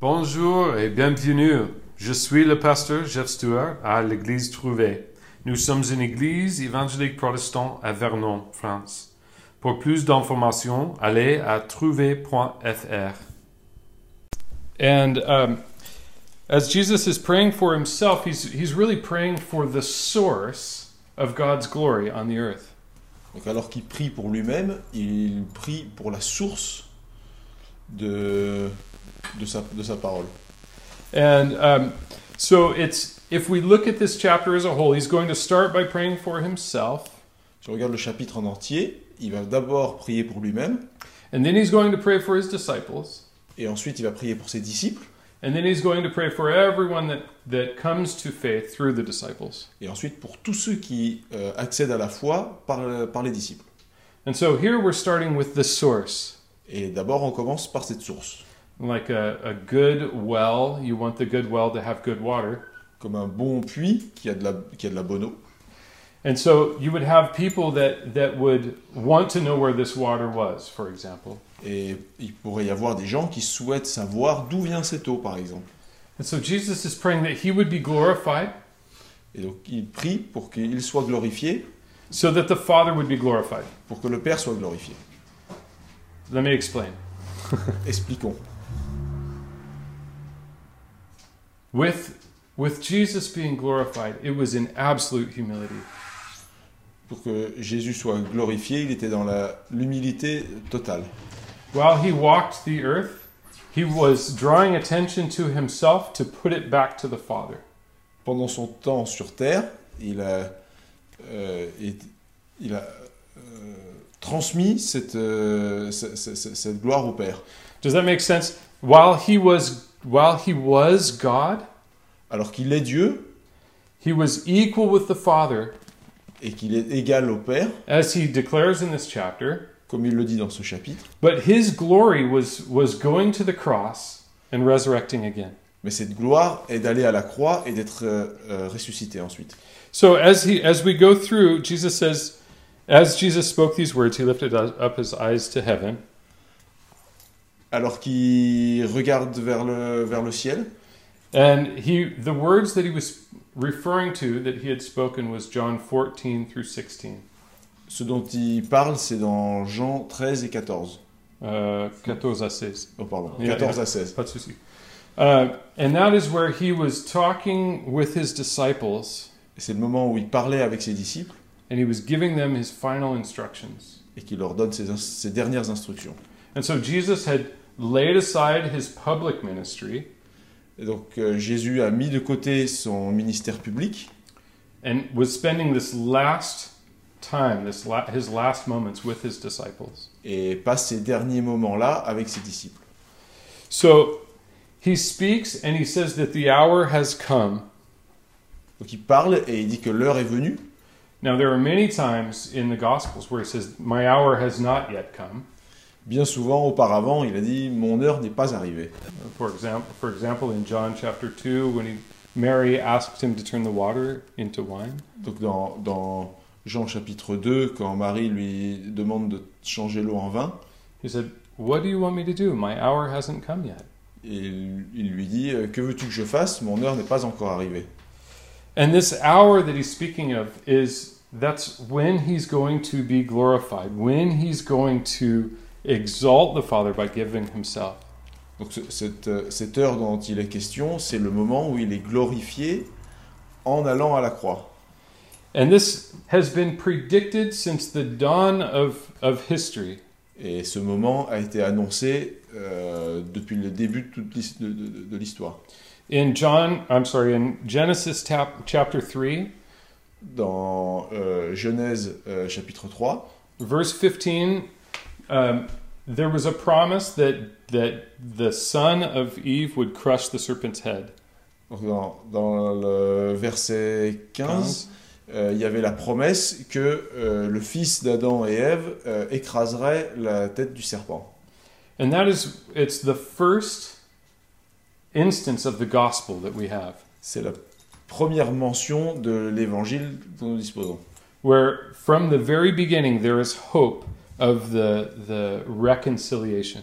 Bonjour et bienvenue. Je suis le pasteur Jeff Stewart à l'église Trouvé. Nous sommes une église évangélique protestante à Vernon, France. Pour plus d'informations, allez à trouvé.fr. And um, as Jesus is praying for himself, he's, he's really praying for the source of God's glory on the earth. Donc alors qu'il prie pour lui-même, il prie pour la source de, de, sa, de sa parole. And um, so it's if we look at this chapter as a whole, he's going to start by praying for himself, Si on regarde le chapitre en entier, il va d'abord prier pour lui-même, and then he's going to pray for his disciples, et ensuite il va prier pour ses disciples, and then he's going to pray for everyone that, that comes to faith through the disciples. et ensuite pour tous ceux qui euh, accèdent à la foi par, par les disciples. And so here we're starting with the source. Et d'abord on commence par cette source. Like a, a good well, you want the good well to have good water. Comme un bon puits qui a de la, qui a de la bonne eau. And so you would have people that, that would want to know where this water was, for example. Et il pourrait y avoir des gens qui souhaitent savoir d'où vient cette eau, par exemple. And so Jesus is praying that he would be glorified Et donc il prie pour qu'il soit glorifié, so that the Father would be glorified. pour que le Père soit glorifié. Let me explain. Expliquons. With, with Jesus being glorified, it was in absolute humility. Pour que Jésus soit glorifié, il était dans la- l'humilité totale. While he walked the earth, he was drawing attention to himself to put it back to the Father. Pendant son temps sur terre, il a, euh, il a euh, transmis cette, euh, ce- ce- ce- cette gloire au Père. Does that make sense? While he was while he was God, Alors qu'il est Dieu he was equal with the Father, et qu'il est égal au Père, as he declares in this chapter. comme il le dit dans ce chapitre, But his glory was was going to the cross and resurrecting again. mais cette gloire est d'aller à la croix et d'être euh, euh, ressuscité ensuite. So as he as we go through, Jesus says, as Jesus spoke these words, he lifted up his eyes to heaven, Alors qu'il regarde vers le, vers le ciel, and he the words that he was referring to that he had spoken was John 14 through 16. ce dont il parle, c'est dans Jean 13 et 14. Uh, 14 à 16. Oh, pardon, Yeah, 14 yeah. à 16. Pas de souci. Uh, and that is where he was talking with his disciples, C'est le moment où il parlait avec ses disciples and he was giving them his final instructions. et qu'il leur donne ses, ses dernières instructions. And so Jesus had laid aside his public ministry Et donc euh, Jésus a mis de côté son ministère public and was spending this last time, this la- his last moments with his disciples. et passe ces derniers moments-là avec ses disciples. So he speaks and he says that the hour has come. Donc il parle et il dit que l'heure est venue. Now there are many times in the Gospels where he says, "My hour has not yet come." Bien souvent auparavant, il a dit mon heure n'est pas arrivée. For example, for example, in John chapter two, when he, Mary asked him to turn the water into wine. Donc dans, dans Jean chapitre 2, quand Marie lui demande de changer l'eau en vin, He said, "What do you want me to do? My hour hasn't come yet." et il il lui dit euh, que veux-tu que je fasse Mon heure n'est pas encore arrivée. And this hour that he's speaking of is that's when he's going to be glorified, when he's going to exalt the Father by giving himself. Donc ce- cette, euh, cette heure dont il est question, c'est le moment où il est glorifié en allant à la croix. And this has been predicted since the dawn of, of history. Et ce moment a été annoncé euh, depuis le début de toute de- de- de l'histoire. In John, I'm sorry, in Genesis tap, chapter 3, Dans euh, Genèse euh, chapitre 3, verse 15, um, there was a promise that, that the son of Eve would crush the serpent's head. dans, dans le verset 15, euh, il y avait la promesse que le fils d'Adam et Ève écraserait la tête du serpent. And that is, it's the first instance of the gospel that we have, C'est la première mention de l'évangile dont nous disposons. where from the very beginning there is hope of the, the reconciliation.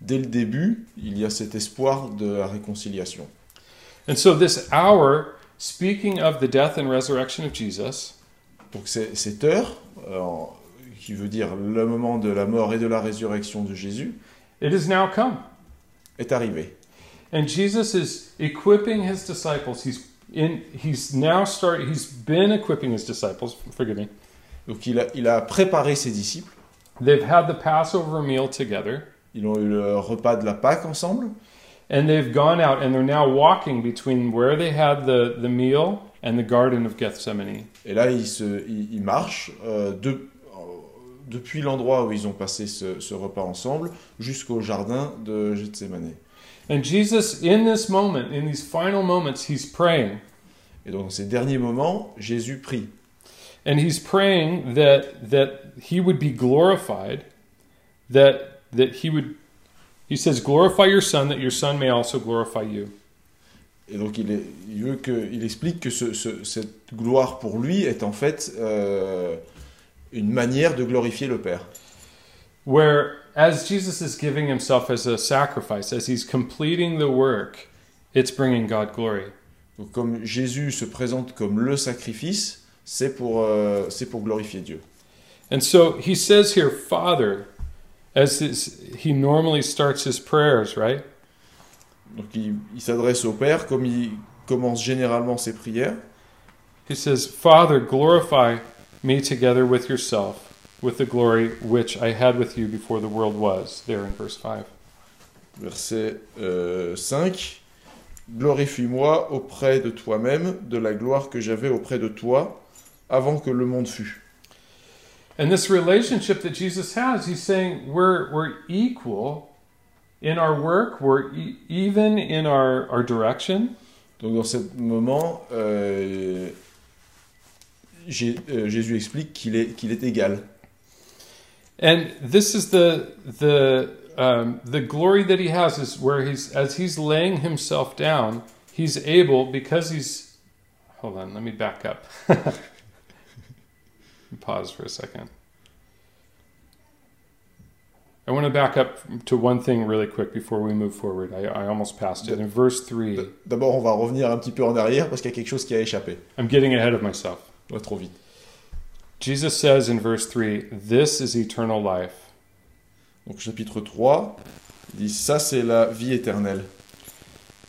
dès le début, il y a cet espoir de la réconciliation. And so, this hour, speaking of the death and resurrection of Jesus, Donc cette heure, euh, qui veut dire le moment de la mort et de la résurrection de Jésus, it has now come. est arrivée. And Jesus is equipping his disciples. He's in he's now start he's been equipping his disciples, forgive me. Donc il a, il a préparé ses disciples, They've had the Passover meal together, ils ont eu le repas de la Pâque ensemble, and they've gone out and they're now walking between where they had the, the meal and the Garden of Gethsemane. et là ils, se, ils, ils marchent euh, de- depuis l'endroit où ils ont passé ce, ce repas ensemble jusqu'au jardin de Gethsemane. And Jesus, in this moment, in these final moments, he's praying. Et donc ces derniers moments, Jésus prie. And he's praying that that he would be glorified, that that he would he says, glorify your son, that your son may also glorify you. Et donc il, est, il, veut que, il explique que ce- ce- cette gloire pour lui est en fait euh, une manière de glorifier le Père. Where as Jesus is giving himself as a sacrifice, as he's completing the work, it's bringing God glory. Donc comme Jésus se présente comme le sacrifice, c'est pour, euh, c'est pour glorifier Dieu. And so he says here, Father, as his, he normally starts his prayers, right? Donc il, il s'adresse au Père comme il commence généralement ses prières. He says, Father, glorify me together with yourself, with the glory which I had with you before the world was, there in verse 5. Verset euh, 5. Glorifie-moi auprès de toi-même de la gloire que j'avais auprès de toi avant que le monde fût. And this relationship that Jesus has, he's saying we're, we're equal in our work, we're e- even in our, our direction. Donc dans ce moment, euh, euh, Jésus explique qu'il est, qu'il est égal. And this is the, the, um, the glory that he has is where he's, as he's laying himself down, he's able, because he's, hold on, let me back up. Pause for a second. I want to back up to one thing really quick before we move forward. I, I almost passed it. In verse 3, D'abord, on va revenir un petit peu en arrière parce qu'il y a quelque chose qui a échappé. I'm getting ahead of myself. Trop vite. Jesus says in verse 3, This is eternal life, Donc chapitre 3, il dit ça c'est la vie éternelle.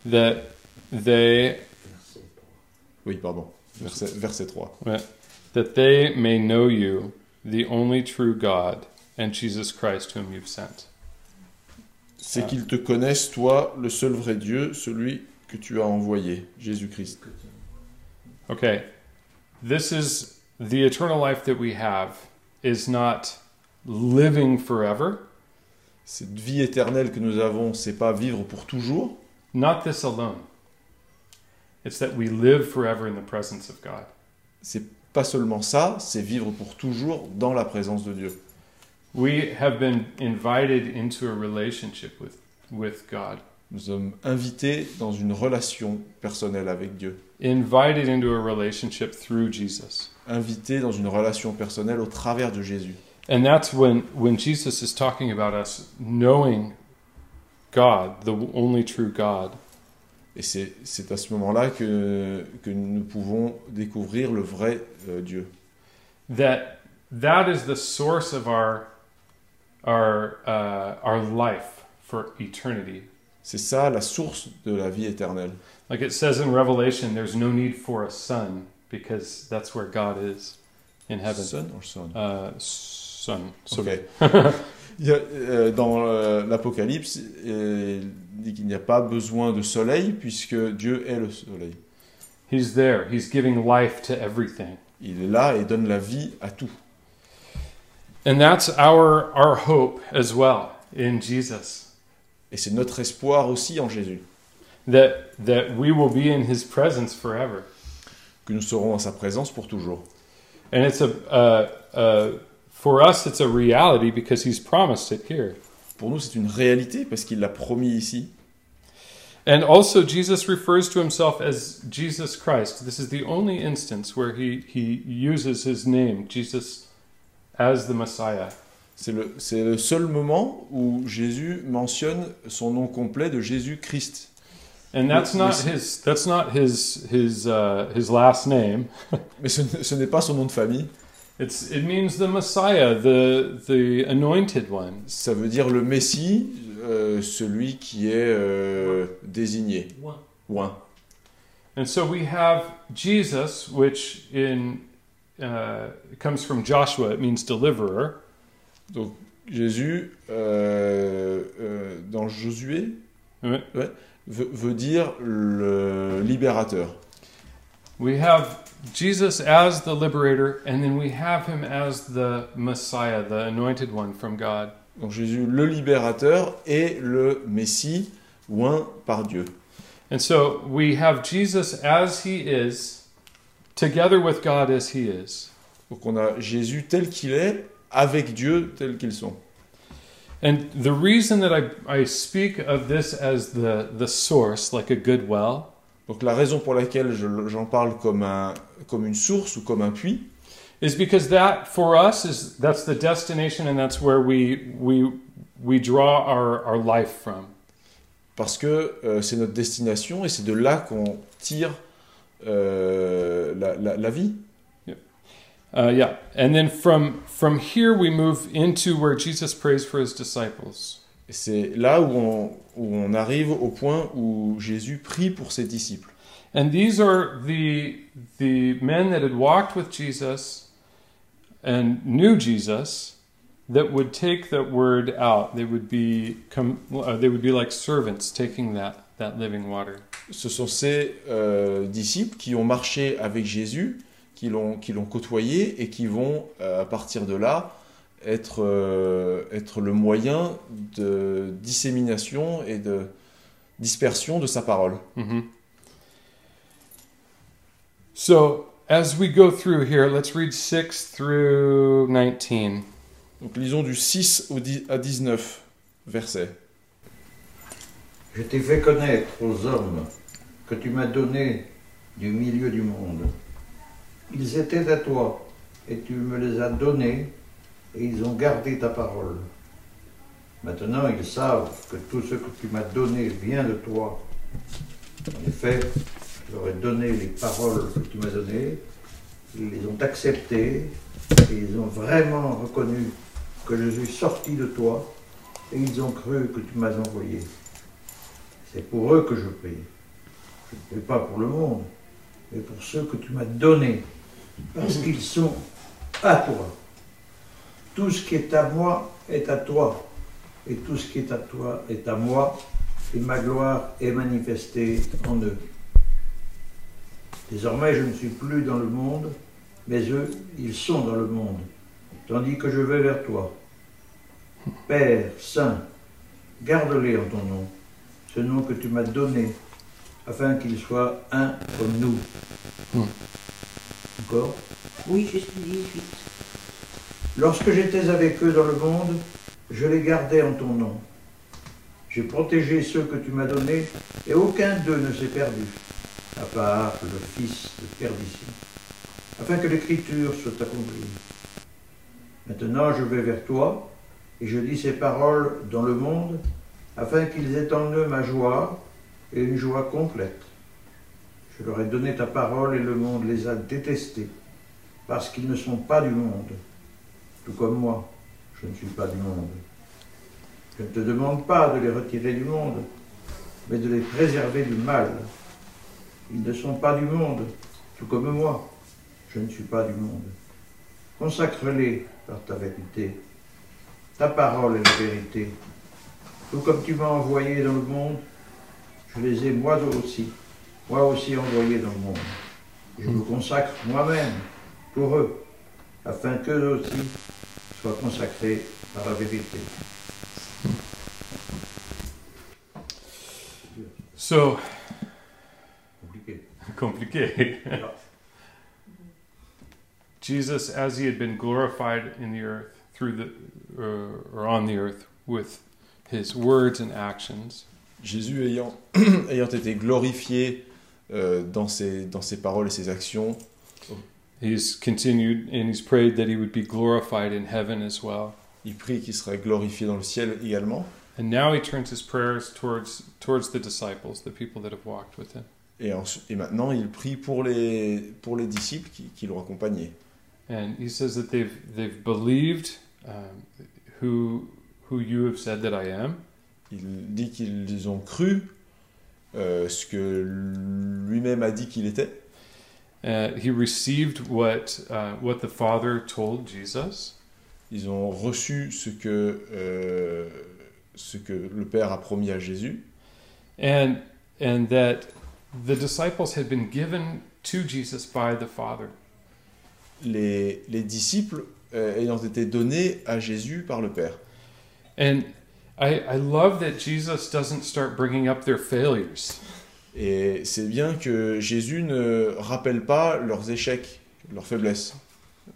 that they Oui, pardon. Verset, verset 3. that they may know you, the only true God, and Jesus Christ whom you've sent. C'est Ah. qu'ils te connaissent, toi, le seul vrai Dieu, celui que tu as envoyé, Jésus-Christ. Okay, this is the eternal life that we have is not living forever, Cette vie éternelle que nous avons, c'est pas vivre pour toujours, not this alone. It's that we live forever in the presence of God. c'est pas seulement ça, c'est vivre pour toujours dans la présence de Dieu. We have been invited into a relationship with, with God, Nous sommes invités dans une relation personnelle avec Dieu, invited into a relationship through Jesus. Invités dans une relation personnelle au travers de Jésus. And that's when, when Jesus is talking about us knowing God, the only true God. Et c'est à ce moment-là que, que nous pouvons découvrir le vrai euh, Dieu. That that is the source of our our uh, our life for eternity. C'est ça la source de la vie éternelle. Like it says in Revelation, there's no need for a sun because that's where God is in heaven. Son or son Uh, sun. So Ok. Il y a, euh, dans euh, l'Apocalypse, euh, il dit qu'il n'y a pas besoin de soleil puisque Dieu est le soleil. He's there. He's giving life to everything. Il est là et donne la vie à tout. And that's our our hope as well in Jesus. Et c'est notre espoir aussi en Jésus, That that we will be in his presence forever. Que nous serons en sa présence pour toujours. And it's a uh, uh, for us it's a reality because he's promised it here. Pour nous, c'est une réalité parce qu'il l'a promis ici. And also Jesus refers to himself as Jesus Christ. This is the only instance where he he uses his name, Jesus as the Messiah. C'est le, c'est le seul moment où Jésus mentionne son nom complet de Jésus-Christ. And that's not his that's not his his uh, his last name. Mais ce, n'est pas son nom de famille, It's it means the Messiah, the the anointed one. ça veut dire le Messie, euh, celui qui est euh, désigné, oint. And so we have Jesus, which in uh, comes from Joshua. It means deliverer. Donc Jésus, euh, euh, dans Josué, Ouais. Veut, veut dire le libérateur. We have Jesus as the liberator, and then we have him as the Messiah, the anointed one from God. Donc Jésus, le libérateur et le Messie, oint par Dieu. And so we have Jesus as he is, together with God as he is. Donc on a Jésus tel qu'il est, avec Dieu tel qu'ils sont. And the reason that I, I speak of this as the, the source, like a good well, Donc la raison pour laquelle je- j'en parle comme, un, comme une source ou comme un puits, is because that for us is that's the destination and that's where we we we draw our, our life from. parce que euh, c'est notre destination et c'est de là qu'on tire euh, la, la- la vie. Uh, yeah, and then from from here we move into where Jesus prays for his disciples. C'est là où on, où on arrive au point où Jésus prie pour ses disciples. And these are the the men that had walked with Jesus and knew Jesus that would take that word out. They would be come, uh, they would be like servants taking that that living water. Ce sont ces euh, disciples qui ont marché avec Jésus, qui l'ont qui l'ont côtoyé et qui vont, euh, à partir de là, être, euh, être le moyen de dissémination et de dispersion de sa parole. hmm So as we go through here, let's read six through nineteen. Donc lisons du 6 au 10 à 19 versets. Je t'ai fait connaître aux hommes que tu m'as donnés du milieu du monde. Ils étaient à toi, et tu me les as donnés, et ils ont gardé ta parole. Maintenant ils savent que tout ce que tu m'as donné vient de toi. En effet, je leur ai donné les paroles que tu m'as données, ils les ont acceptées, et ils ont vraiment reconnu que je suis sorti de toi, et ils ont cru que tu m'as envoyé. C'est pour eux que je prie. Je ne prie pas pour le monde, mais pour ceux que tu m'as donnés, parce qu'ils sont à toi. Tout ce qui est à moi est à toi, et tout ce qui est à toi est à moi, et ma gloire est manifestée en eux. Désormais, je ne suis plus dans le monde, mais eux, ils sont dans le monde, tandis que je vais vers toi. Père Saint, garde-les en ton nom, ce nom que tu m'as donné, afin qu'ils soient un comme nous. Hmm. Encore Oui, jusqu'au 18. Lorsque j'étais avec eux dans le monde, je les gardais en ton nom. J'ai protégé ceux que tu m'as donnés, et aucun d'eux ne s'est perdu, à part le fils de perdition, afin que l'écriture soit accomplie. Maintenant je vais vers toi, et je dis ces paroles dans le monde, afin qu'ils aient en eux ma joie, et une joie complète. Je leur ai donné ta parole, et le monde les a détestés, parce qu'ils ne sont pas du monde tout comme moi, je ne suis pas du monde. Je ne te demande pas de les retirer du monde, mais de les préserver du mal. Ils ne sont pas du monde, tout comme moi, je ne suis pas du monde. Consacre-les par ta vérité. Ta parole est la vérité. Tout comme tu m'as envoyé dans le monde, je les ai moi aussi, moi aussi envoyés dans le monde. Je me consacre moi-même pour eux, afin qu'eux aussi soient consacrés par la vérité. So Compliqué. compliqué. Jesus, as he had been glorified in the earth through the uh, or on the earth with his words and actions, Jésus ayant, ayant été glorifié euh, dans, ses, dans ses paroles et ses actions, he's continued and he's prayed that he would be glorified in heaven as well. Il prie qu'il sera glorifié dans le ciel également. And now he turns his prayers towards towards the disciples, the people that have walked with him. Et, ensuite- et maintenant, il prie pour les, pour les disciples qui, qui l'ont accompagné. And he says that they've they've believed um, who who you have said that I am, Il dit qu'ils ont cru euh, ce que lui-même a dit qu'il était. Uh, he received what uh, what the Father told Jesus, Ils ont reçu ce que, euh, ce que le Père a promis à Jésus. and and that the disciples had been given to Jesus by the Father. Les, les disciples euh, ayant été donnés à Jésus par le Père. And I, I love that Jesus doesn't start bringing up their failures. Et c'est bien que Jésus ne rappelle pas leurs échecs, leurs faiblesses.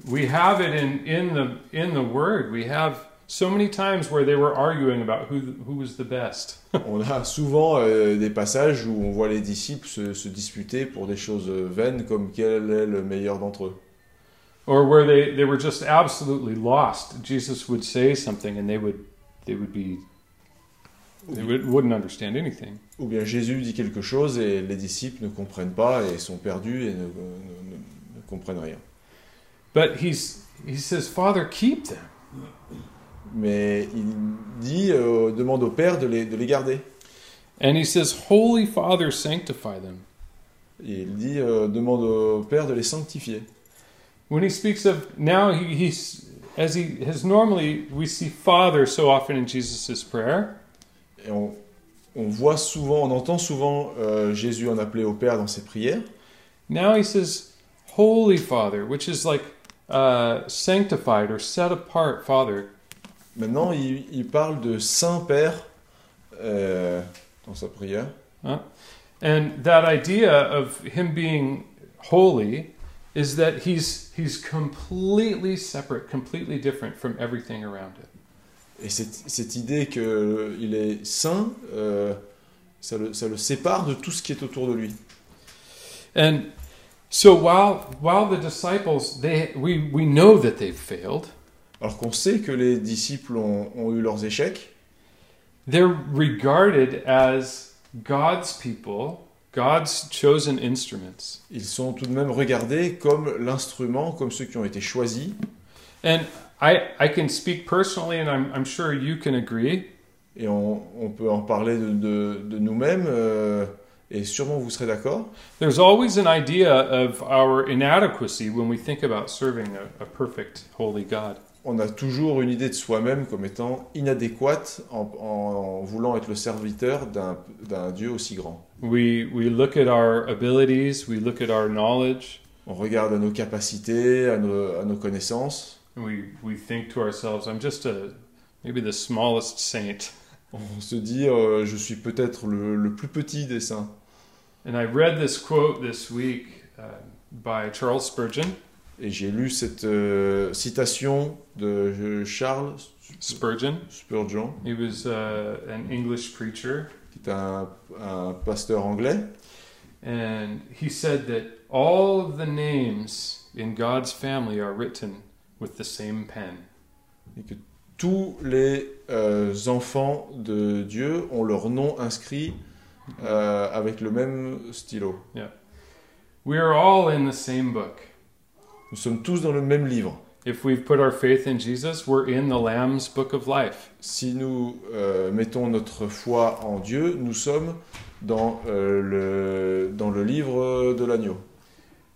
We have it in, in the in the Word. We have so many times where they were arguing about who who was the best. On a souvent euh, des passages où on voit les disciples se, se disputer pour des choses vaines comme quel est le meilleur d'entre eux. or where they, they were just absolutely lost. Jesus would say something and they would they would be they would, wouldn't understand anything. Ou bien Jésus dit quelque chose et les disciples ne comprennent pas et sont perdus et ne, ne- ne- ne comprennent rien. But he's he says, Father, keep them. Mais il dit, euh, demande au Père de les, de les garder. And he says, Holy Father, sanctify them. Et il dit, euh, demande au Père de les sanctifier. When he speaks of now he, he's as he has normally we see Father so often in Jesus' prayer. Et on, on voit souvent, on entend souvent euh, Jésus en appeler au Père dans ses prières. Now he says, Holy Father, which is like uh, sanctified or set apart Father. Maintenant, il, il parle de Saint Père euh, dans sa prière. And that idea of him being holy is that he's he's completely separate, completely different from everything around it. Et cette, cette idée qu'il est saint, euh, ça, le, ça le sépare de tout ce qui est autour de lui. And so while while the disciples they we we know that they've failed, Alors qu'on sait que les disciples ont, ont eu leurs échecs, they're regarded as God's people, God's chosen instruments. ils sont tout de même regardés comme l'instrument, comme ceux qui ont été choisis. And I I can speak personally and I'm I'm sure you can agree Et on, on peut en parler de, de- de nous-mêmes, euh, et sûrement vous serez d'accord. There's always an idea of our inadequacy when we think about serving a, a perfect, holy God. On a toujours une idée de soi-même comme étant inadéquate en, en voulant être le serviteur d'un d'un Dieu aussi grand. We, we look at our abilities, we look at our knowledge, On regarde à nos capacités, à nos, à nos connaissances. we, we think to ourselves, I'm just a maybe the smallest saint. On se dit, euh, je suis peut-être le, le plus petit des saints. And I read this quote this week uh, by Charles Spurgeon. Et j'ai lu cette euh, citation de Charles Spurgeon. Spurgeon, He was uh, an English preacher, qui est un, un pasteur anglais. and he said that all of the names in God's family are written with the same pen. et que tous les euh, enfants de Dieu ont leur nom inscrit euh, avec le même stylo. We are all in the same book. Nous sommes tous dans le même livre. If we've put our faith in Jesus, we're in the Lamb's book of life. Si nous euh, mettons notre foi en Dieu, nous sommes dans, euh, le, dans le livre de l'agneau,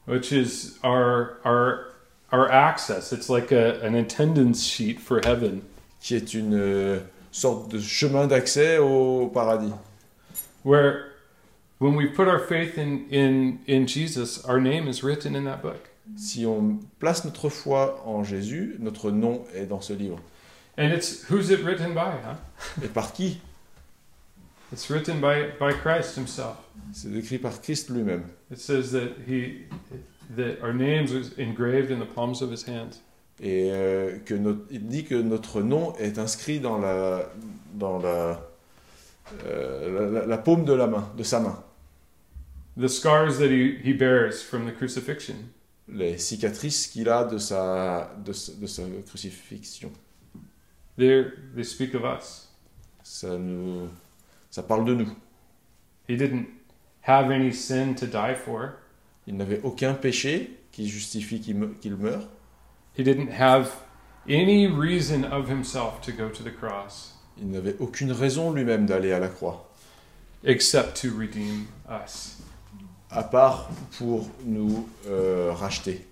which is our our our access. It's like a, an attendance sheet for heaven. qui est une euh, sorte de chemin d'accès au paradis. Where when we put our faith in, in, in Jesus, our name is written in that book. Si on place notre foi en Jésus, notre nom est dans ce livre. And it's who's it written by, huh? Et par qui? It's written by, by Christ himself. C'est écrit par Christ lui-même. It says that he that our names is engraved in the palms of his hands. Et euh, que notre, il dit que notre nom est inscrit dans la, dans la, euh, la, la- la paume de la main, de sa main. The scars that he, he bears from the crucifixion. Les cicatrices qu'il a de sa, de, sa- de sa crucifixion. They speak of us. Ça, nous, ça parle de nous. He didn't have any sin to die for. Il n'avait aucun péché qui justifie qu'il me- qu'il meure. He didn't have any reason of himself to go to the cross Il n'avait aucune raison lui-même d'aller à la croix, except to redeem us. À part pour nous euh, racheter.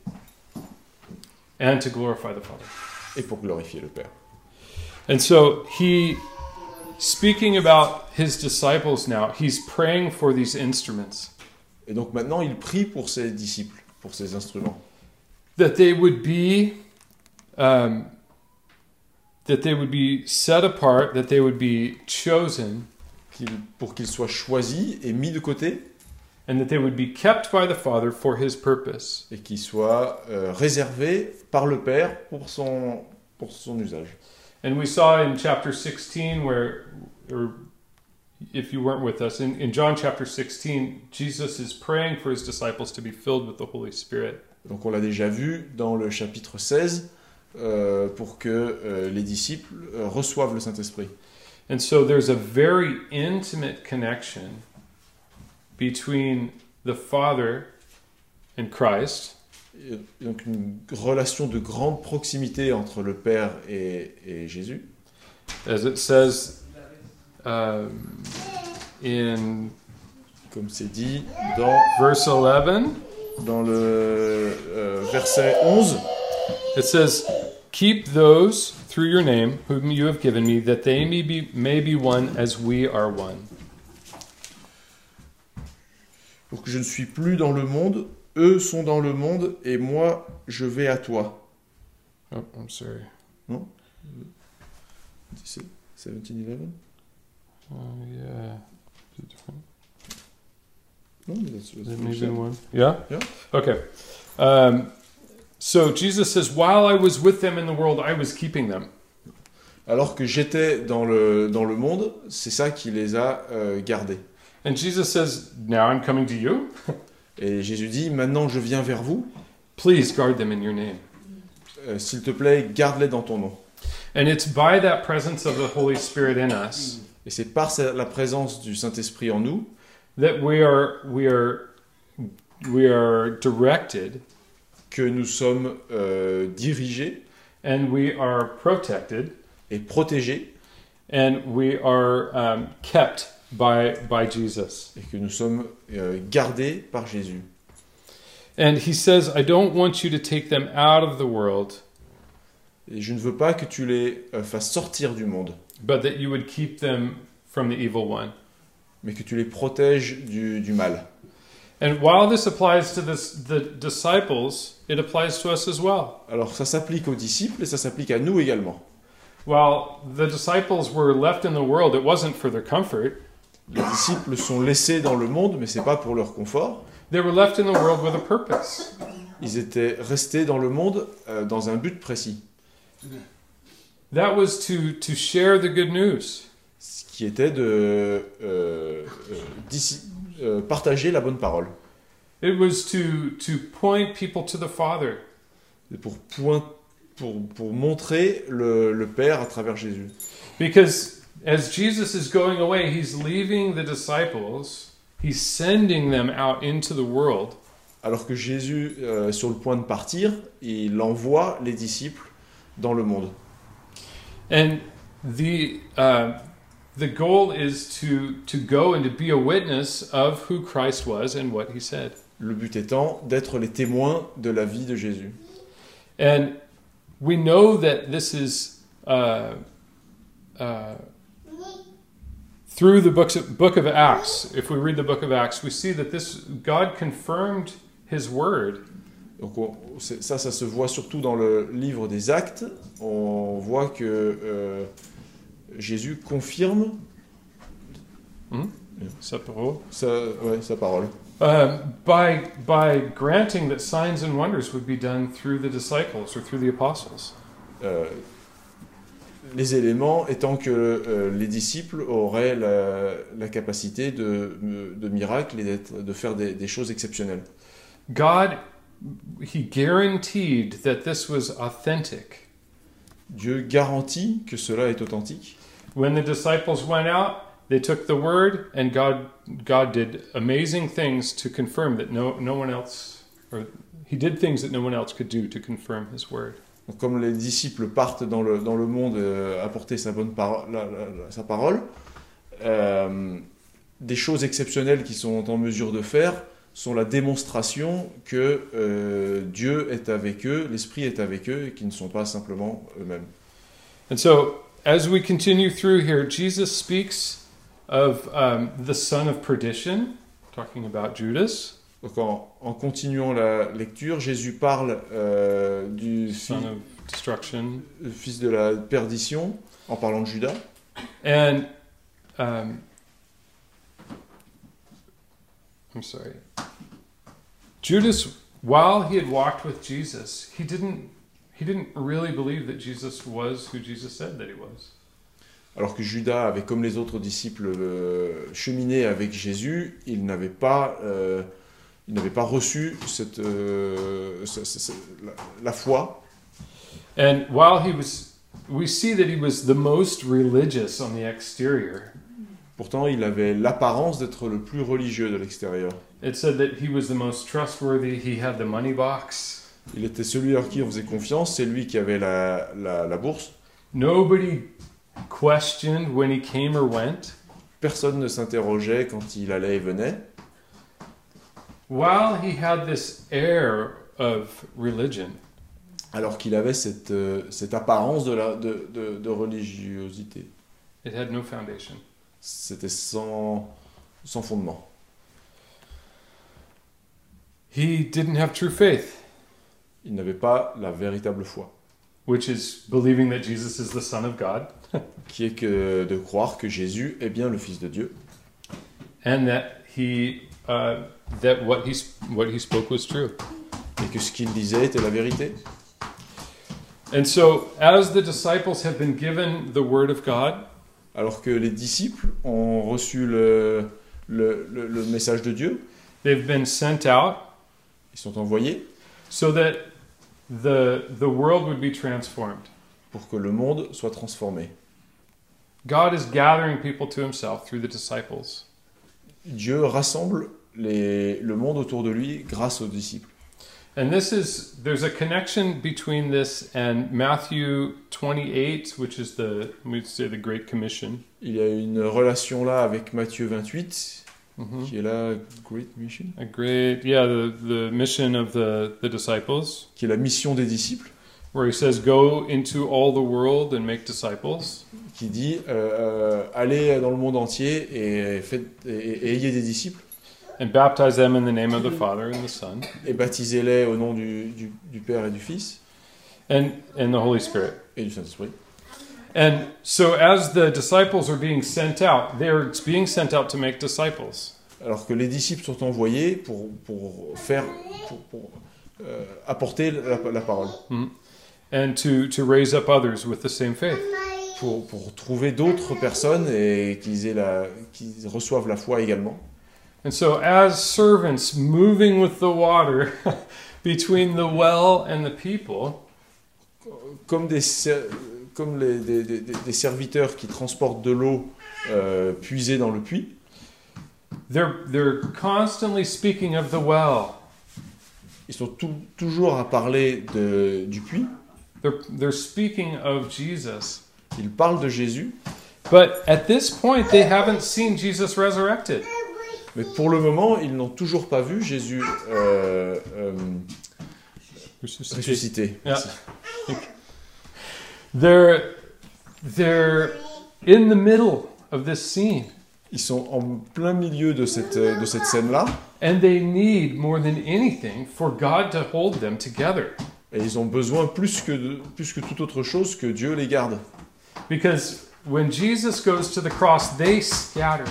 And to glorify the Father. et pour glorifier le Père. And so he, speaking about his disciples now, he's praying for these instruments. Et donc maintenant, il prie pour ses disciples, pour ses instruments, that they would be, um, that they would be set apart, that they would be chosen, pour qu'ils soient choisis et mis de côté and that they would be kept by the Father for his purpose. et qu'ils soient euh, réservés par le Père pour son, pour son usage. And we saw in chapter 16 where, or if you weren't with us, in, in John chapter 16, Jesus is praying for his disciples to be filled with the Holy Spirit. Donc on l'a déjà vu dans le chapitre 16 euh, pour que euh, les disciples euh, reçoivent le Saint-Esprit. And so there's a very intimate connection between the Father and Christ, donc une relation de grande proximité entre le Père et, et Jésus. as it says um, in Comme c'est dit dans, verse 11. dans le euh, verset 11. It says, Keep those through your name whom you have given me, that they may be, may be one as we are one. Pour que je ne suis plus dans le monde, eux sont dans le monde et moi je vais à toi. Oh, I'm sorry. 17, 17, 11 Oh, yeah. Is it different? Non, mais that's- that's maybe one? Yeah? Yeah. Okay. Um, so Jesus says, While I was with them in the world, I was keeping them. Alors que j'étais dans le, dans le monde, c'est ça qui les a euh, gardés. And Jesus says, Now I'm coming to you. Et Jésus dit, maintenant je viens vers vous, Please guard them in your name. euh, s'il te plaît, garde-les dans ton nom. And it's by that presence of the Holy Spirit in us Et c'est par sa- la présence du Saint-Esprit en nous that we are we are we are directed que nous sommes euh, dirigés and we are protected et protégés and we are um, kept by by Jesus. et que nous sommes euh, gardés par Jésus. And he says, I don't want you to take them out of the world, Et je ne veux pas que tu les euh, fasses sortir du monde, but that you would keep them from the evil one. mais que tu les protèges du, du mal. And while this applies to this, the disciples, it applies to us as well. Alors ça s'applique aux disciples et ça s'applique à nous également. While the disciples were left in the world, it wasn't for their comfort. Les disciples sont laissés dans le monde, mais c'est pas pour leur confort. They were left in the world with a purpose. Ils étaient restés dans le monde euh, dans un but précis, That was to, to share the good news. ce qui était de euh, euh, partager la bonne parole, It was to, to point people to the Father. Et pour, point, pour, pour montrer le, le Père à travers Jésus. Because as Jesus is going away, he's leaving the disciples, he's sending them out into the world. Alors que Jésus euh, est sur le point de partir, il envoie les disciples dans le monde. And the, uh, the goal is to, to go and to be a witness of who Christ was and what he said. Le but étant d'être les témoins de la vie de Jésus. And we know that this is uh, uh, through the books book of Acts. If we read the book of Acts, we see that this God confirmed His word, Donc on- ça, ça se voit surtout dans le livre des Actes. On voit que euh, Jésus confirme Separo, sa, ouais, sa parole. um, by by granting that signs and wonders would be done through the disciples or through the apostles. Euh, les éléments étant que euh, les disciples auraient la, la capacité de, de miracles et de faire des, des choses exceptionnelles. God, He guaranteed that this was authentic. Dieu garantit que cela est authentique. When the disciples went out, they took the word, and God God did amazing things to confirm that no no one else, or He did things that no one else could do to confirm His word. Comme les disciples partent dans le, dans le monde euh, apporter sa, bonne paro- sa parole, euh, des choses exceptionnelles qu'ils sont en mesure de faire sont la démonstration que euh, Dieu est avec eux, l'Esprit est avec eux et qu'ils ne sont pas simplement eux-mêmes. And so, as we continue through here, Jesus speaks of um, the son of perdition, talking about Judas, Donc en, en continuant la lecture, Jésus parle euh, du fils, son of destruction, fils de la perdition en parlant de Judas. and um, I'm sorry. Judas, while he had walked with Jesus, he didn't he didn't really believe that Jesus was who Jesus said that he was. Alors que Judas avait, comme les autres disciples, euh, cheminé avec Jésus, il n'avait pas, euh, il n'avait pas reçu cette, euh, ce- ce- ce- la, la foi. And while he was, we see that he was the most religious on the exterior. Pourtant, il avait l'apparence d'être le plus religieux de l'extérieur. It said that he was the most trustworthy. He had the money box. Il était celui à qui on faisait confiance, c'est lui qui avait la, la, la bourse. Nobody questioned when he came or went. Personne ne s'interrogeait quand il allait et venait. While he had this air of religion, alors qu'il avait cette, euh, cette apparence de, la, de, de, de religiosité. it had no foundation. C'était sans, sans fondement. He didn't have true faith, Il n'avait pas la véritable foi, which is believing that Jesus is the Son of God qui est que de croire que Jésus est bien le Fils de Dieu and that he uh, that what he what he spoke was true. et que ce qu'il disait était la vérité. And so, as the disciples have been given the word of God, Alors que les disciples ont reçu le, le, le- le message de Dieu, they've been sent out ils sont envoyés so that the the world would be transformed. pour que le monde soit transformé. God is gathering people to himself through the disciples. Dieu rassemble les, le monde autour de lui grâce aux disciples. And this is there's a connection between this and Matthew 28, which is the we'd say the Great Commission. Il y a une relation là avec Matthieu 28, Mhm. qui est la Great Mission, A great, yeah, the, the mission of the, the disciples, qui est la mission des disciples, where he says, Go into all the world and make disciples. qui dit euh, euh, allez dans le monde entier et, faites, et, et ayez des disciples and baptize them in the name of the Father and the Son et baptisez-les au nom du, du, du Père et du Fils and, and the Holy Spirit. et du Saint-Esprit. And so, as the disciples are being sent out, they're being sent out to make disciples. Alors que les disciples sont envoyés pour, pour faire, pour, pour, euh, apporter la, la parole, and to, to raise up others with the same faith. pour, pour trouver d'autres personnes et qu'ils aient la, qu'ils reçoivent la foi également. And so, as servants moving with the water between the well and the people, Comme des, comme les, des, des- serviteurs qui transportent de l'eau euh, puisée dans le puits, they're, they're constantly speaking of the well. ils sont tout- toujours à parler de, du puits, They're, they're speaking of Jesus. ils parlent de Jésus, But at this point, they haven't seen Jesus resurrected. Mais pour le moment, ils n'ont toujours pas vu Jésus euh, euh, ressuscité. Yeah. They're, they're in the middle of this scene. Ils sont en plein milieu de cette, euh, de cette scène-là, And they need more than anything for God to hold them together. et ils ont besoin plus que, de- plus que toute autre chose que Dieu les garde. Because when Jesus goes to the cross, they scatter.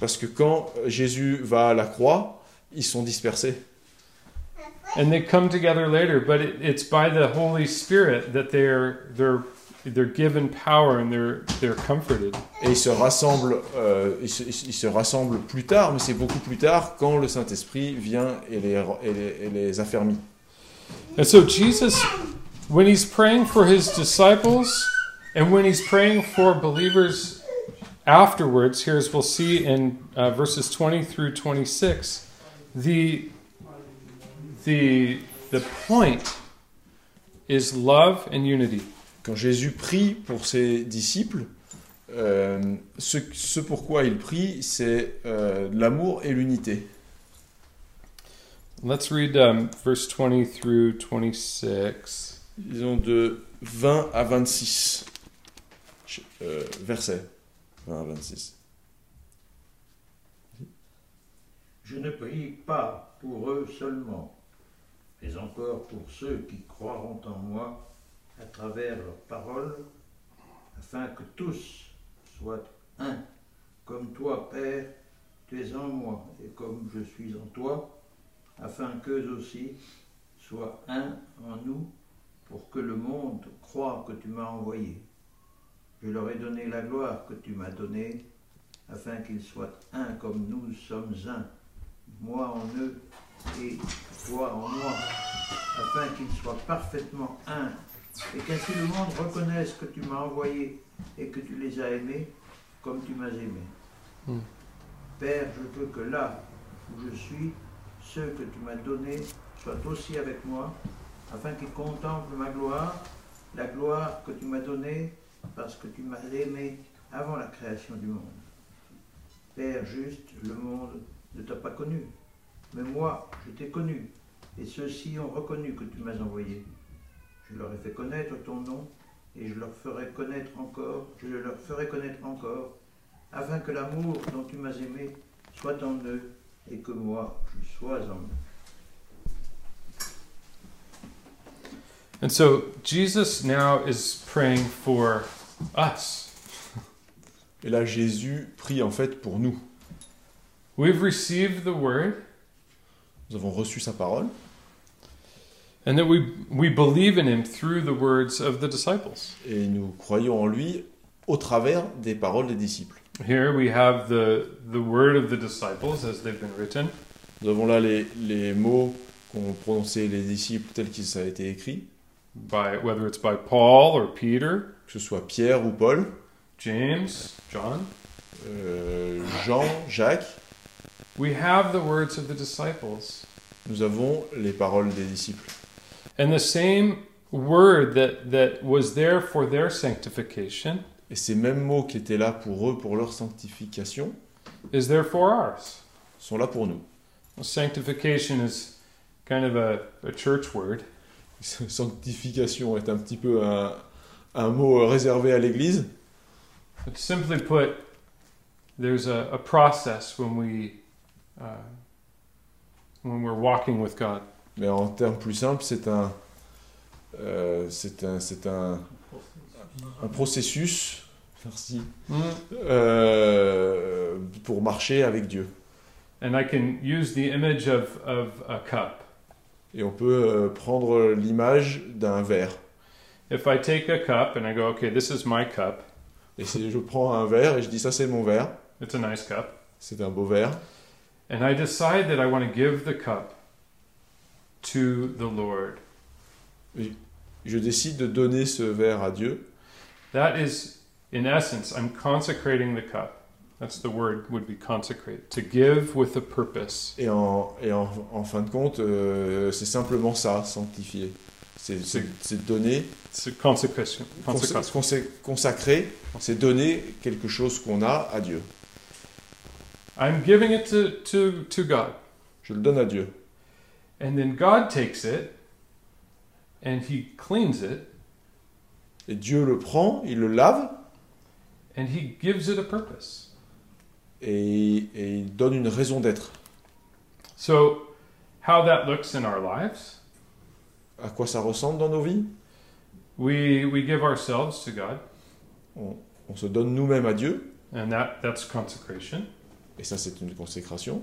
Parce que quand Jésus va à la croix, ils sont dispersés. And they come together later, but it, it's by the Holy Spirit that they're, they're, they're given power and they're, they're comforted. Et ils se rassemblent, euh, ils, se, ils se rassemblent plus tard, mais c'est beaucoup plus tard quand le Saint-Esprit vient et les, et les, et les affermit. And so Jesus, when he's praying for his disciples and when he's praying for believers afterwards, here as we'll see in uh, verses 20 through 26, the, the, the point is love and unity. Quand Jésus prie pour ses disciples, euh, ce, ce pourquoi il prie, c'est euh, l'amour et l'unité. Let's read um, verse 20 through 26. Disons de 20 à 26 euh, versets. 20 à 26. Je ne prie pas pour eux seulement, mais encore pour ceux qui croiront en moi à travers leurs paroles, afin que tous soient un, comme toi, Père, tu es en moi, et comme je suis en toi, afin qu'eux aussi soient un en nous, pour que le monde croie que tu m'as envoyé. Je leur ai donné la gloire que tu m'as donnée, afin qu'ils soient un comme nous sommes un, moi en eux et toi en moi, afin qu'ils soient parfaitement un, et qu'ainsi le monde reconnaisse que tu m'as envoyé et que tu les as aimés comme tu m'as aimé. Hmm. Père, je veux que là où je suis, ceux que tu m'as donnés soient aussi avec moi, afin qu'ils contemplent ma gloire, la gloire que tu m'as donnée parce que tu m'as aimé avant la création du monde. Père juste, le monde ne t'a pas connu, mais moi, je t'ai connu, et ceux-ci ont reconnu que tu m'as envoyé. Je leur ai fait connaître ton nom, et je leur ferai connaître encore, je le leur ferai connaître encore, afin que l'amour dont tu m'as aimé soit en eux, et que moi, je sois en eux. And so Jesus now is praying for us. Et là, Jésus prie en fait pour nous. We've received the word, Nous avons reçu sa parole and that we, we believe in him through the words of the disciples. et nous croyons en lui au travers des paroles des disciples. Here we have the, the word of the disciples as they've been written. Nous avons là les, les mots qu'ont prononcés les disciples tels qu'ils ça a été écrit, by whether it's by Paul or Peter, que ce soit Pierre ou Paul, James, John. euh, Jean, Jacques. We have the words of the disciples. Nous avons les paroles des disciples. And the same word that, that was there for their sanctification Et ces mêmes mots qui étaient là pour eux, pour leur sanctification, is there for ours. sont là pour nous. Sanctification is kind of a, a church word. Sanctification est un petit peu un, un mot réservé à l'Église. But simply put, there's a, a process when we uh, when we're walking with God. Mais en termes plus simples, c'est un, euh, c'est un, c'est un, un processus, merci, euh, pour marcher avec Dieu. And I can use the image of, of a cup. Et on peut euh, prendre l'image d'un verre. If I take a cup and I go, okay, this is my cup, Et si je prends un verre et je dis ça c'est mon verre, it's a nice cup, c'est un beau verre, and I decide that I want to give the cup to the Lord, je décide de donner ce verre à Dieu. that is, in essence, I'm consecrating the cup. That's the word would be consecrate. To give with a purpose. Et en, et en, en fin de compte, euh, c'est simplement ça, sanctifier. C'est c'est- c'est donner, consecration. consa- consacrer, c'est donner quelque chose qu'on a à Dieu. I'm giving it to, to, to God. Je le donne à Dieu. And then God takes it and He cleans it Et Dieu le prend, il le lave and He gives it a purpose. Et, et il donne une raison d'être. So, how that looks in our lives, À quoi ça ressemble dans nos vies? we, we give ourselves to God, on, on se donne nous-mêmes à Dieu, and that, that's consecration. et ça c'est une consécration.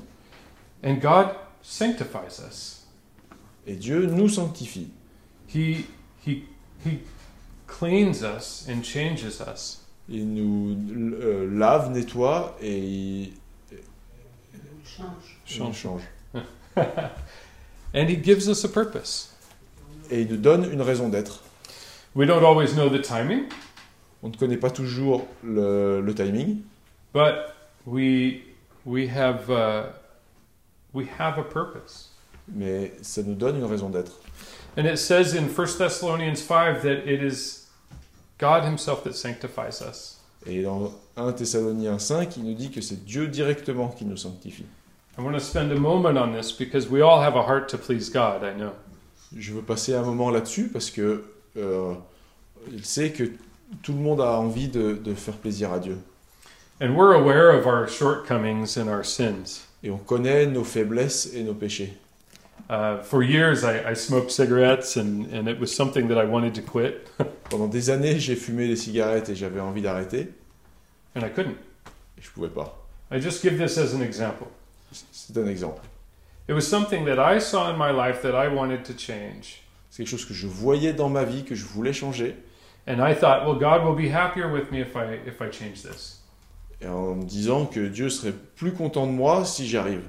And God sanctifies us. Et Dieu nous sanctifie. He, he, he cleans us and changes us. Il nous euh, lave, nettoie et il, il nous change. And He gives us a purpose. Et il nous donne une raison d'être. We don't always know the timing, On ne connaît pas toujours le, le timing, but we we have uh, we have a purpose. mais ça nous donne une raison d'être. And it says in 1 Thessalonians 5 that it is God Himself that sanctifies us. Et dans 1 Thessaloniens 5, il nous dit que c'est Dieu directement qui nous sanctifie. I want to spend a moment on this because we all have a heart to please God, I know. Je veux passer un moment là-dessus parce que euh, il sait que tout le monde a envie de, de faire plaisir à Dieu. And we're aware of our shortcomings and our sins. Et on connaît nos faiblesses et nos péchés. Uh, for years, I, I smoked cigarettes, and, and it was something that I wanted to quit, Pendant des années, j'ai fumé des cigarettes et j'avais envie d'arrêter, and I couldn't. et je pouvais pas. I just give this as an example. C'est un exemple. It was something that I saw in my life that I wanted to change. C'est quelque chose que je voyais dans ma vie, que je voulais changer. And I thought, well, God will be happier with me if I, if I change this. Et en me disant que Dieu serait plus content de moi si j'y arrive.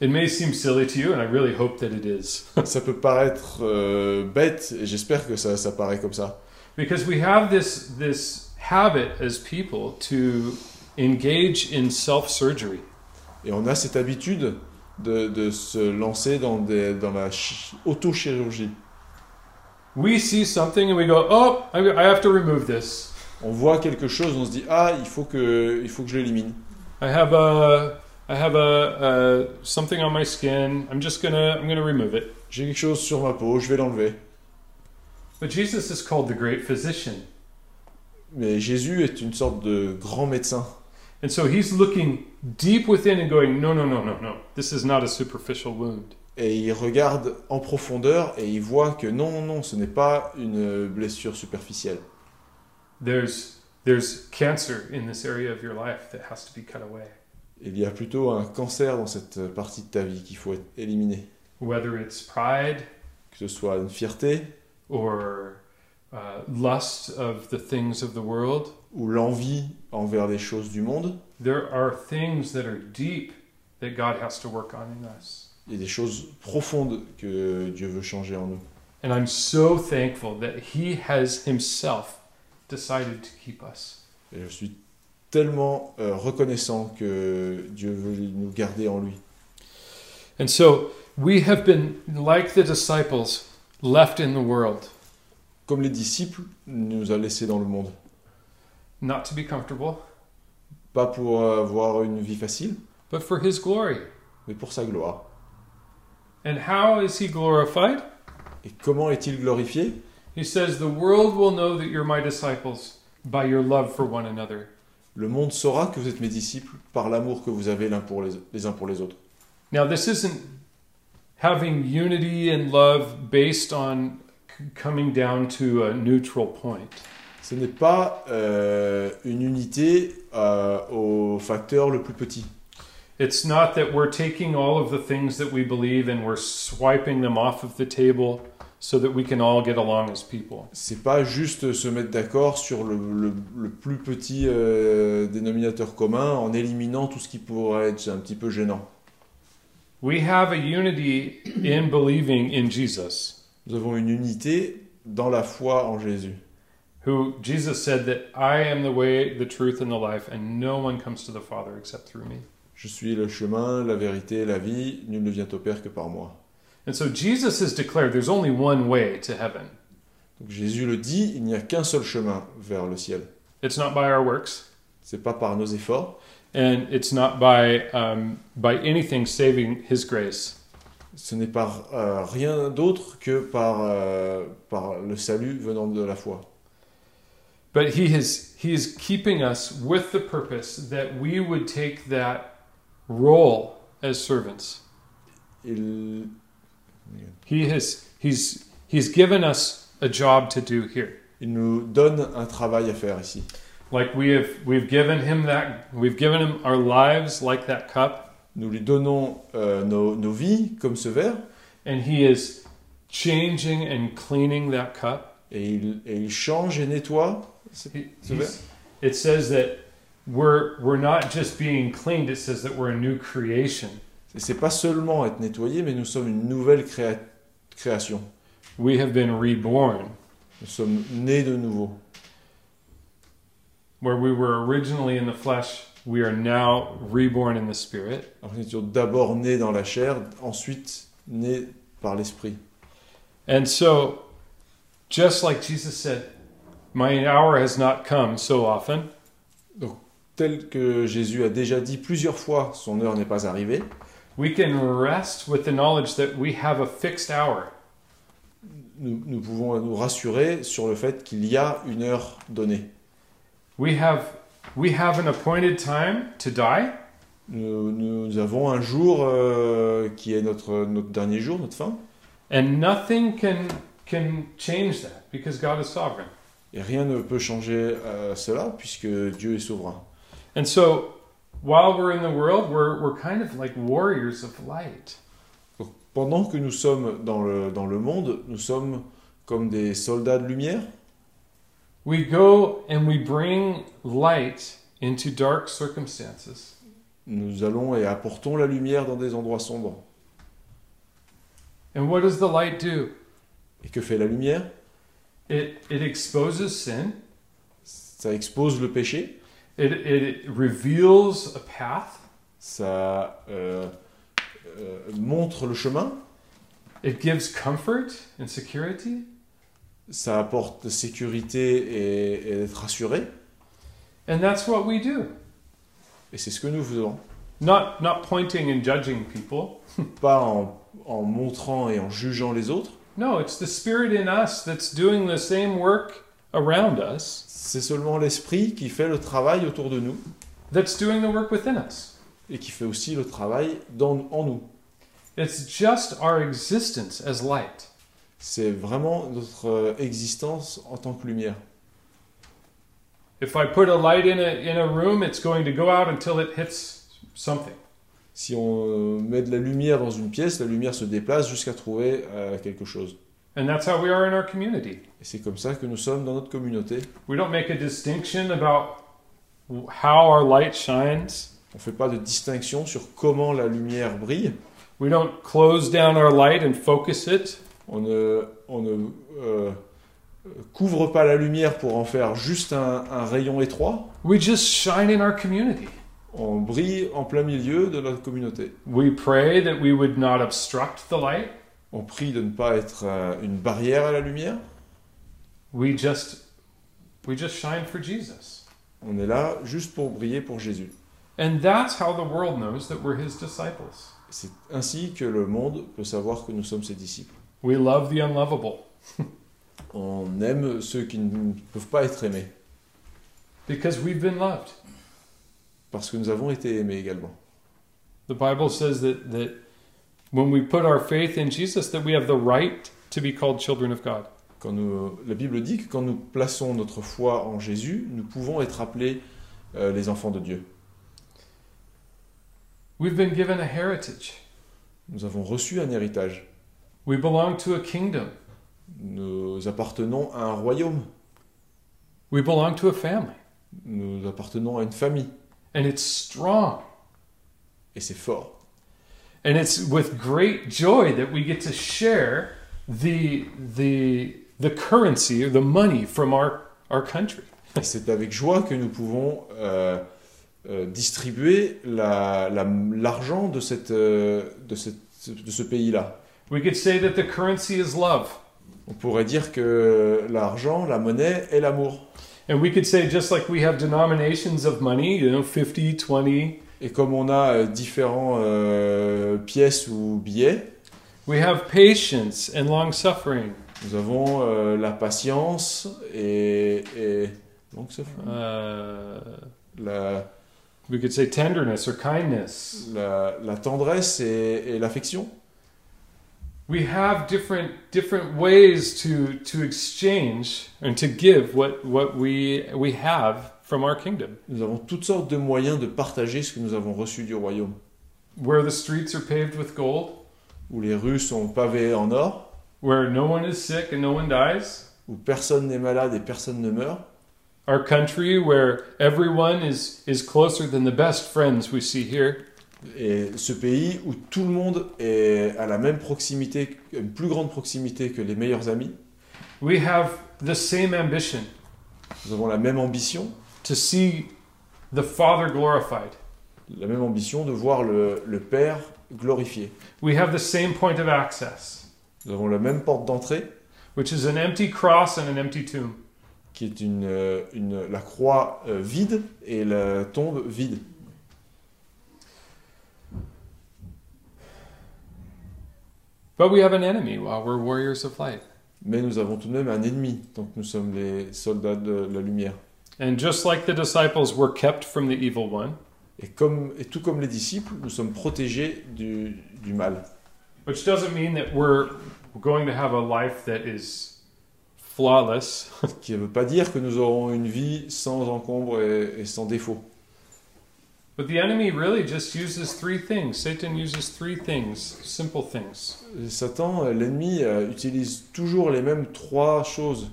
It may seem silly to you, and I really hope that it is. Ça peut paraître euh, bête, et j'espère que ça, ça paraît comme ça. because we have this, this habit as people to engage in self surgery. Et on a cette habitude de, de se lancer dans, des, dans la chi- autochirurgie. We see something and we go, oh, I I have to remove this. On voit quelque chose, on se dit ah il faut que il faut que je l'élimine. I have a, I have a, a something on my skin. I'm just gonna, I'm gonna remove it. J'ai quelque chose sur ma peau, je vais l'enlever. But Jesus is called the great physician. Mais Jésus est une sorte de grand médecin. And so he's looking deep within and going, no, no, no, no, no. This is not a superficial wound. Et il regarde en profondeur et il voit que non, non, ce n'est pas une blessure superficielle. There's, there's cancer in this area of your life that has to be cut away. Il y a plutôt un cancer dans cette partie de ta vie qu'il faut éliminer. Whether it's pride Que ce soit une fierté or uh, lust of the things of the world, ou l'envie envers les choses du monde, there are things that are deep that God has to work on in us. il y a des choses profondes que Dieu veut changer en nous. And I'm so thankful that He has Himself decided to keep us. Et je suis tellement euh, reconnaissant que Dieu veut nous garder en lui. And so we have been, like the disciples, left in the world, Comme les disciples nous a laissés dans le monde. not to be comfortable, Pas pour avoir une vie facile, but for His glory. mais pour sa gloire. And how is He glorified? Et comment est-il glorifié He says, The world will know that you're my disciples by your love for one another. Le monde saura que vous êtes mes disciples par l'amour que vous avez l'un pour les, les uns pour les autres. Now, this isn't having unity and love based on coming down to a neutral point. Ce n'est pas euh, une unité euh, au facteur le plus petit. It's not that we're taking all of the things that we believe and we're swiping them off of the table so that we can all get along as people. C'est pas juste se mettre d'accord sur le, le- le plus petit euh, dénominateur commun en éliminant tout ce qui pourrait être un petit peu gênant. We have a unity in believing in Jesus, Nous avons une unité dans la foi en Jésus. who Jesus said that I am the way, the truth, and the life, and no one comes to the Father except through me. Je suis le chemin, la vérité, la vie, nul ne vient au Père que par moi. And so Jesus has declared there's only one way to heaven. Donc Jésus le dit, il n'y a qu'un seul chemin vers le ciel. It's not by our works, C'est pas par nos efforts, and it's not by um, by anything saving His grace. ce n'est par euh, rien d'autre que par, euh, par le salut venant de la foi. But He is He is keeping us with the purpose that we would take that role as servants. Il, He has He's He's given us a job to do here. il nous donne un travail à faire ici. Like we have we've given Him that we've given Him our lives like that cup, Nous lui donnons euh, nos, nos vies comme ce verre and He is changing and cleaning that cup. et il, et il change et nettoie. ce- ce verre. it says that we're we're not just being cleaned. It says that we're a new creation. Et c'est pas seulement être nettoyé, mais nous sommes une nouvelle créa- création. We have been reborn. Nous sommes nés de nouveau. Where we were originally in the flesh, we are now reborn in the spirit. Alors, nous étions d'abord nés dans la chair, ensuite nés par l'esprit. And so, just like Jesus said, My hour has not come so often, Tel que Jésus a déjà dit plusieurs fois, son heure n'est pas arrivée. We can rest with the knowledge that we have a fixed hour. Nous, nous pouvons nous rassurer sur le fait qu'il y a une heure donnée. We have, we have an appointed time to die, Nous, nous avons un jour euh, qui est notre, notre dernier jour, notre fin, and nothing can, can change that because God is sovereign. et rien ne peut changer euh, cela puisque Dieu est souverain. And so, while we're in the world, we're, we're kind of like warriors of light. Donc, pendant que nous sommes dans le, dans le monde, nous sommes comme des soldats de lumière. We go and we bring light into dark circumstances. Nous allons et apportons la lumière dans des endroits sombres. And what does the light do? Et que fait la lumière? It, it exposes sin, Ça expose le péché, it, it reveals a path, ça euh, euh, montre le chemin, it gives comfort and security, ça apporte sécurité et, et être rassuré. and that's what we do. Et c'est ce que nous faisons. Not, not pointing and judging people. Pas en, en montrant et en jugeant les autres. No, it's the Spirit in us that's doing the same work around us, C'est seulement l'esprit qui fait le travail autour de nous that's doing the work within us. et qui fait aussi le travail dans, en nous. It's just our existence as light. C'est vraiment notre euh, existence en tant que lumière. If I put a light in a, in a room, it's going to go out until it hits something. Si on met de la lumière dans une pièce, la lumière se déplace jusqu'à trouver euh, quelque chose. And that's how we are in our community. Et c'est comme ça que nous sommes dans notre communauté. We don't make a distinction about how our light shines. On ne fait pas de distinction sur comment la lumière brille. We don't close down our light and focus it. On ne, on ne euh, couvre pas la lumière pour en faire juste un, un rayon étroit. We just shine in our community. On brille en plein milieu de notre communauté. We pray that we would not obstruct the light. On prie de ne pas être euh, une barrière à la lumière. We just we just shine for Jesus. On est là juste pour briller pour Jésus. And that's how the world knows that we're his disciples. C'est ainsi que le monde peut savoir que nous sommes ses disciples. We love the unlovable On aime ceux qui ne peuvent pas être aimés, because we've been loved. parce que nous avons été aimés également. The Bible says that, that when we put our faith in Jesus, that we have the right to be called children of God. Quand nous, la Bible dit que quand nous plaçons notre foi en Jésus, nous pouvons être appelés euh, les enfants de Dieu. We've been given a heritage. Nous avons reçu un héritage. We belong to a kingdom. Nous appartenons à un royaume. We belong to a family. Nous appartenons à une famille. And it's strong. Et c'est fort. And it's with great joy that we get to share the, the, the currency or the money from our, our country. C'est avec joie que nous pouvons euh, euh, distribuer la- la- de, cette, euh, de, cette- de ce pays-là. We could say that the currency is love. On pourrait dire que l'argent, la monnaie, est l'amour. And we could say, just like we have denominations of money, you know, 50, 20, Et comme on a euh, différents euh, pièces ou billets, we have patience and long suffering. nous avons euh, la patience et, et ça fait- Uh, la, we could say tenderness or kindness. la, la tendresse et, et l'affection. We have different different ways to to exchange and to give what what we we have from our kingdom. Nous avons toutes sortes de moyens de partager ce que nous avons reçu du royaume. Where the streets are paved with gold, Où les rues sont pavées en or, where no one is sick and no one dies. où personne n'est malade et personne ne meurt. Our country where everyone is is closer than the best friends we see here. Et ce pays où tout le monde est à la même proximité, une plus grande proximité que les meilleurs amis. We have the same ambition Nous avons la même ambition, to see the Father glorified. la même ambition de voir le, le Père glorifié. We have the same point of access, Nous avons la même porte d'entrée, which is an empty cross and an empty tomb. qui est une, euh, une- la croix euh, vide et la tombe vide. But we have an enemy while we're warriors of light. Mais nous avons tout de même un ennemi, tant que nous sommes les soldats de la lumière. And just like the disciples were kept from the evil one, Et, comme, et tout comme les disciples, nous sommes protégés du, du mal. which doesn't mean that we're going to have a life that is flawless, Ce qui ne veut pas dire que nous aurons une vie sans encombre et, et sans défaut. but the enemy really just uses three things. Satan uses three things, simple things. Satan, l'ennemi, euh, utilise toujours les mêmes trois choses.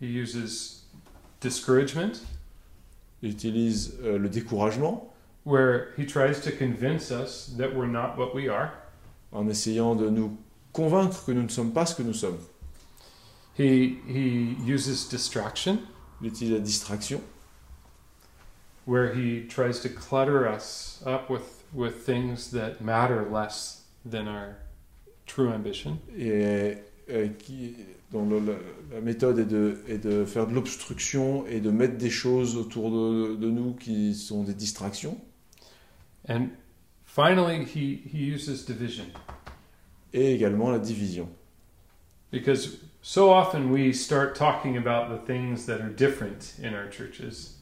He uses discouragement, Il utilise euh, le découragement where he tries to convince us that we're not what we are. en essayant de nous convaincre que nous ne sommes pas ce que nous sommes. He he uses distraction, Il utilise la distraction where he tries to clutter us up with with things that matter less than our true ambition. et euh, qui, dont le- la, la méthode est de, est de faire de l'obstruction et de mettre des choses autour de, de nous qui sont des distractions. And finally, he, he uses division Et également la division. because so often we start talking about the things that are different in our churches.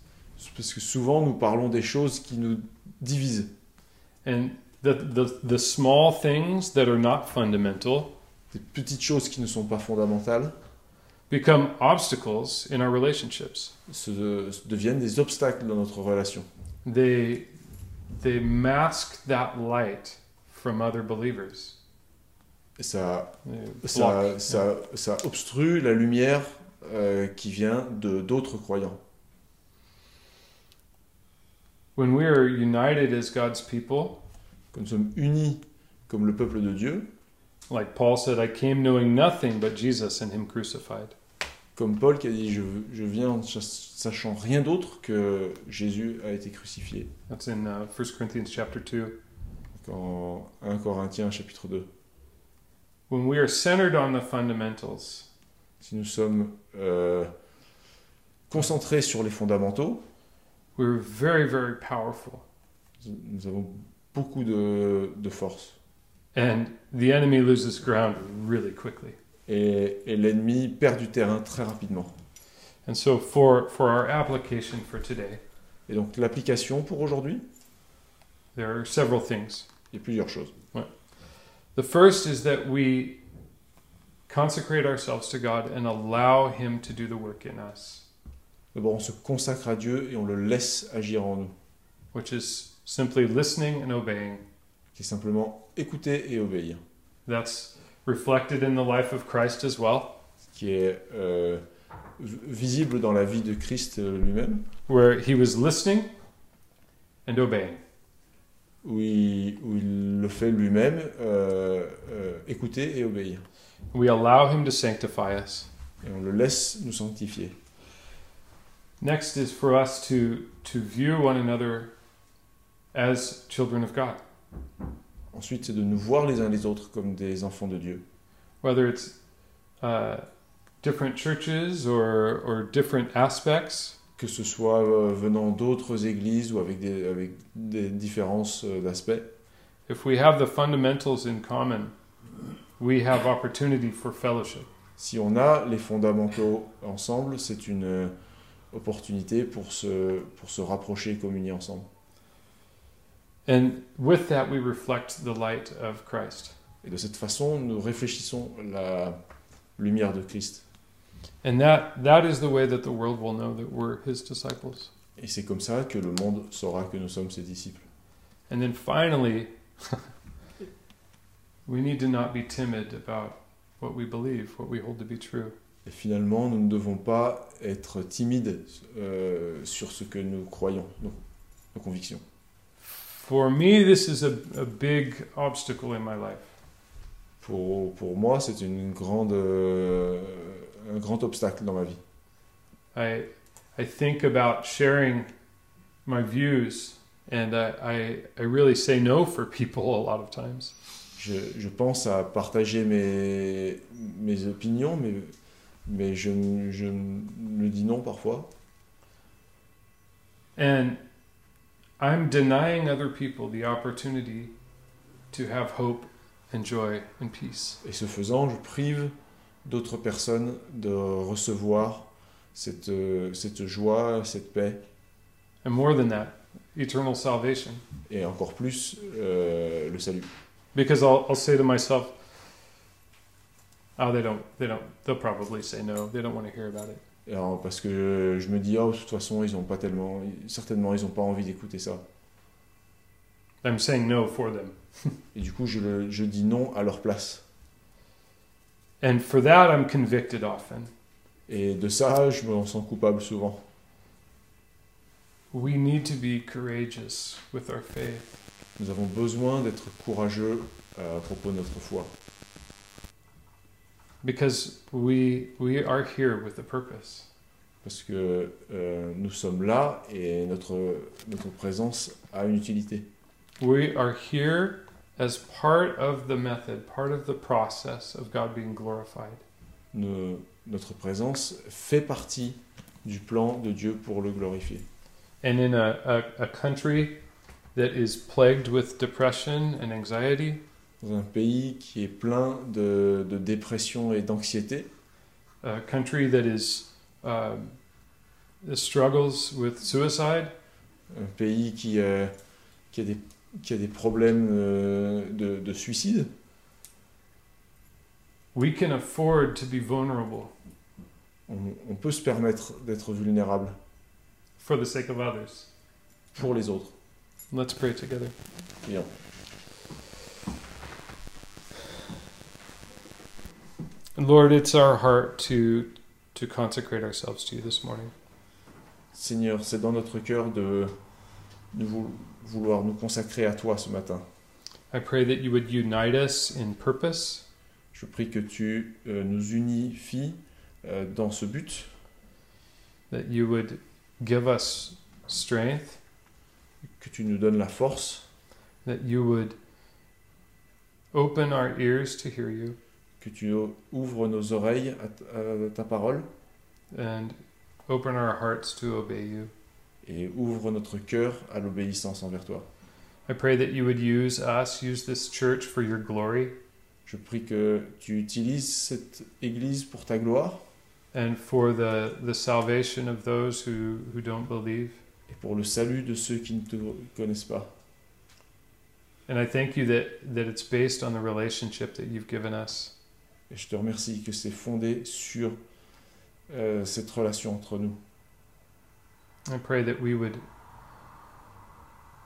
Parce que souvent nous parlons des choses qui nous divisent. And the, the, the small things that are not fundamental Des petites choses qui ne sont pas fondamentales become obstacles in our relationships. se, deviennent des obstacles dans notre relation. They, they mask that light from other believers. Et ça, ça, ça, ça obstrue la lumière euh, qui vient de d'autres croyants. When we are united as God's people, Quand nous sommes unis comme le peuple de Dieu, like Paul said, I came knowing nothing but Jesus and Him crucified. comme Paul qui a dit je, je viens en sachant rien d'autre que Jésus a été crucifié. That's in uh, 1 Corinthians chapter 2. En 1 Corinthiens chapitre 2. When we are centered on the fundamentals, Si nous sommes euh, concentrés sur les fondamentaux, we're very, very powerful. nous avons beaucoup de, de force. And the enemy loses ground really quickly. Et, et l'ennemi perd du terrain très rapidement. And so, for, for our application for today, Et donc l'application pour aujourd'hui, there are several things. il y a plusieurs choses. The first is that we consecrate ourselves to God and allow Him to do the work in us, D'abord, on se consacre à Dieu et on le laisse agir en nous, which is simply listening and obeying. qui est simplement écouter et obéir, That's reflected in the life of Christ as well, qui est euh, visible dans la vie de Christ euh, lui-même, where He was listening and obeying. où il, où il le fait lui-même, euh, euh, écouter et obéir. We allow Him to sanctify us. Et on le laisse nous sanctifier. Next is for us to, to view one another as children of God, Ensuite, c'est de nous voir les uns les autres comme des enfants de Dieu. whether it's uh, different churches or, or different aspects. que ce soit euh, venant d'autres églises ou avec des, avec des différences euh, d'aspect. If we have the fundamentals in common, we have opportunity for fellowship. Si on a les fondamentaux ensemble, c'est une euh, opportunité pour se, pour se rapprocher et communier ensemble. And with that, we reflect the light of Christ. Et de cette façon, nous réfléchissons la lumière de Christ. And that, that is the way that the world will know that we're his disciples. Et c'est comme ça que le monde saura que nous sommes ses disciples. And then finally, we need to not be timid about what we believe, what we hold to be true. Et finalement, nous ne devons pas être timides euh, sur ce que nous croyons, nos, nos convictions. For me, this is a, a big obstacle in my life. Pour, pour moi, c'est une grande, euh, un grand obstacle dans ma vie. I I think about sharing my views, and I, I, I really say no for people a lot of times. Je, je pense à partager mes, mes opinions, mais, mais je, je me dis non parfois. And I'm denying other people the opportunity to have hope and joy and peace. Et ce faisant, je prive d'autres personnes de recevoir cette, euh, cette joie, cette paix, And more than that, eternal salvation. et encore plus euh, le salut. Because I'll, I'll say to myself, oh, they don't, they don't, they'll probably say no. They don't want to hear about it. Alors, parce que je me dis, oh, de toute façon, ils ont pas tellement, certainement, ils n'ont pas envie d'écouter ça. I'm saying no for them. Et du coup, je, le- je dis non à leur place. And for that, I'm convicted often. Et de ça, je me sens coupable souvent. We need to be courageous with our faith. Nous avons besoin d'être courageux euh, à propos de notre foi. Because we, we are here with a purpose. Parce que euh, nous sommes là et notre, notre présence a une utilité. We are here as part of the method, part of the process of God being glorified. Nos- notre présence fait partie du plan de Dieu pour le glorifier. And in a, a, a country that is plagued with depression and anxiety, Dans un pays qui est plein de, de dépression et d'anxiété, a country that is um, struggles with suicide, un pays qui, euh, qui, a, des, qui a des problèmes euh, de, de suicide, we can afford to be vulnerable on, on peut se permettre d'être vulnérable for the sake of others. pour les autres. Let's pray together. Bien. Lord, it's our heart to to consecrate ourselves to you this morning. Seigneur, c'est dans notre cœur de, de vou- vouloir nous consacrer à toi ce matin. I pray that you would unite us in purpose, Je prie que tu euh, nous unifies euh, dans ce but, that you would give us strength, que tu nous donnes la force, that you would open our ears to hear you, que tu ouvres nos oreilles à, ta parole and open our hearts to obey you. et ouvre notre cœur à l'obéissance envers toi. I pray that you would use us, use this church for your glory Je prie que tu utilises cette Église pour ta gloire and for the, the salvation of those who, who don't believe. et pour le salut de ceux qui ne te connaissent pas. And I thank you that, that it's based on the relationship that you've given us. Et je te remercie que c'est fondé sur euh, cette relation entre nous. I pray that we would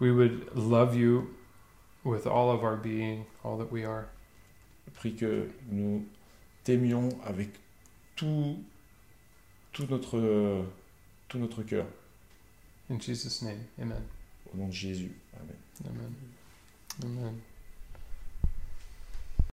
we would love you with all of our being, all that we are. Je prie que nous t'aimions avec tout, tout, notre, euh, tout notre cœur. In Jesus' name, amen. Au nom de Jésus. Amen. Amen. Amen.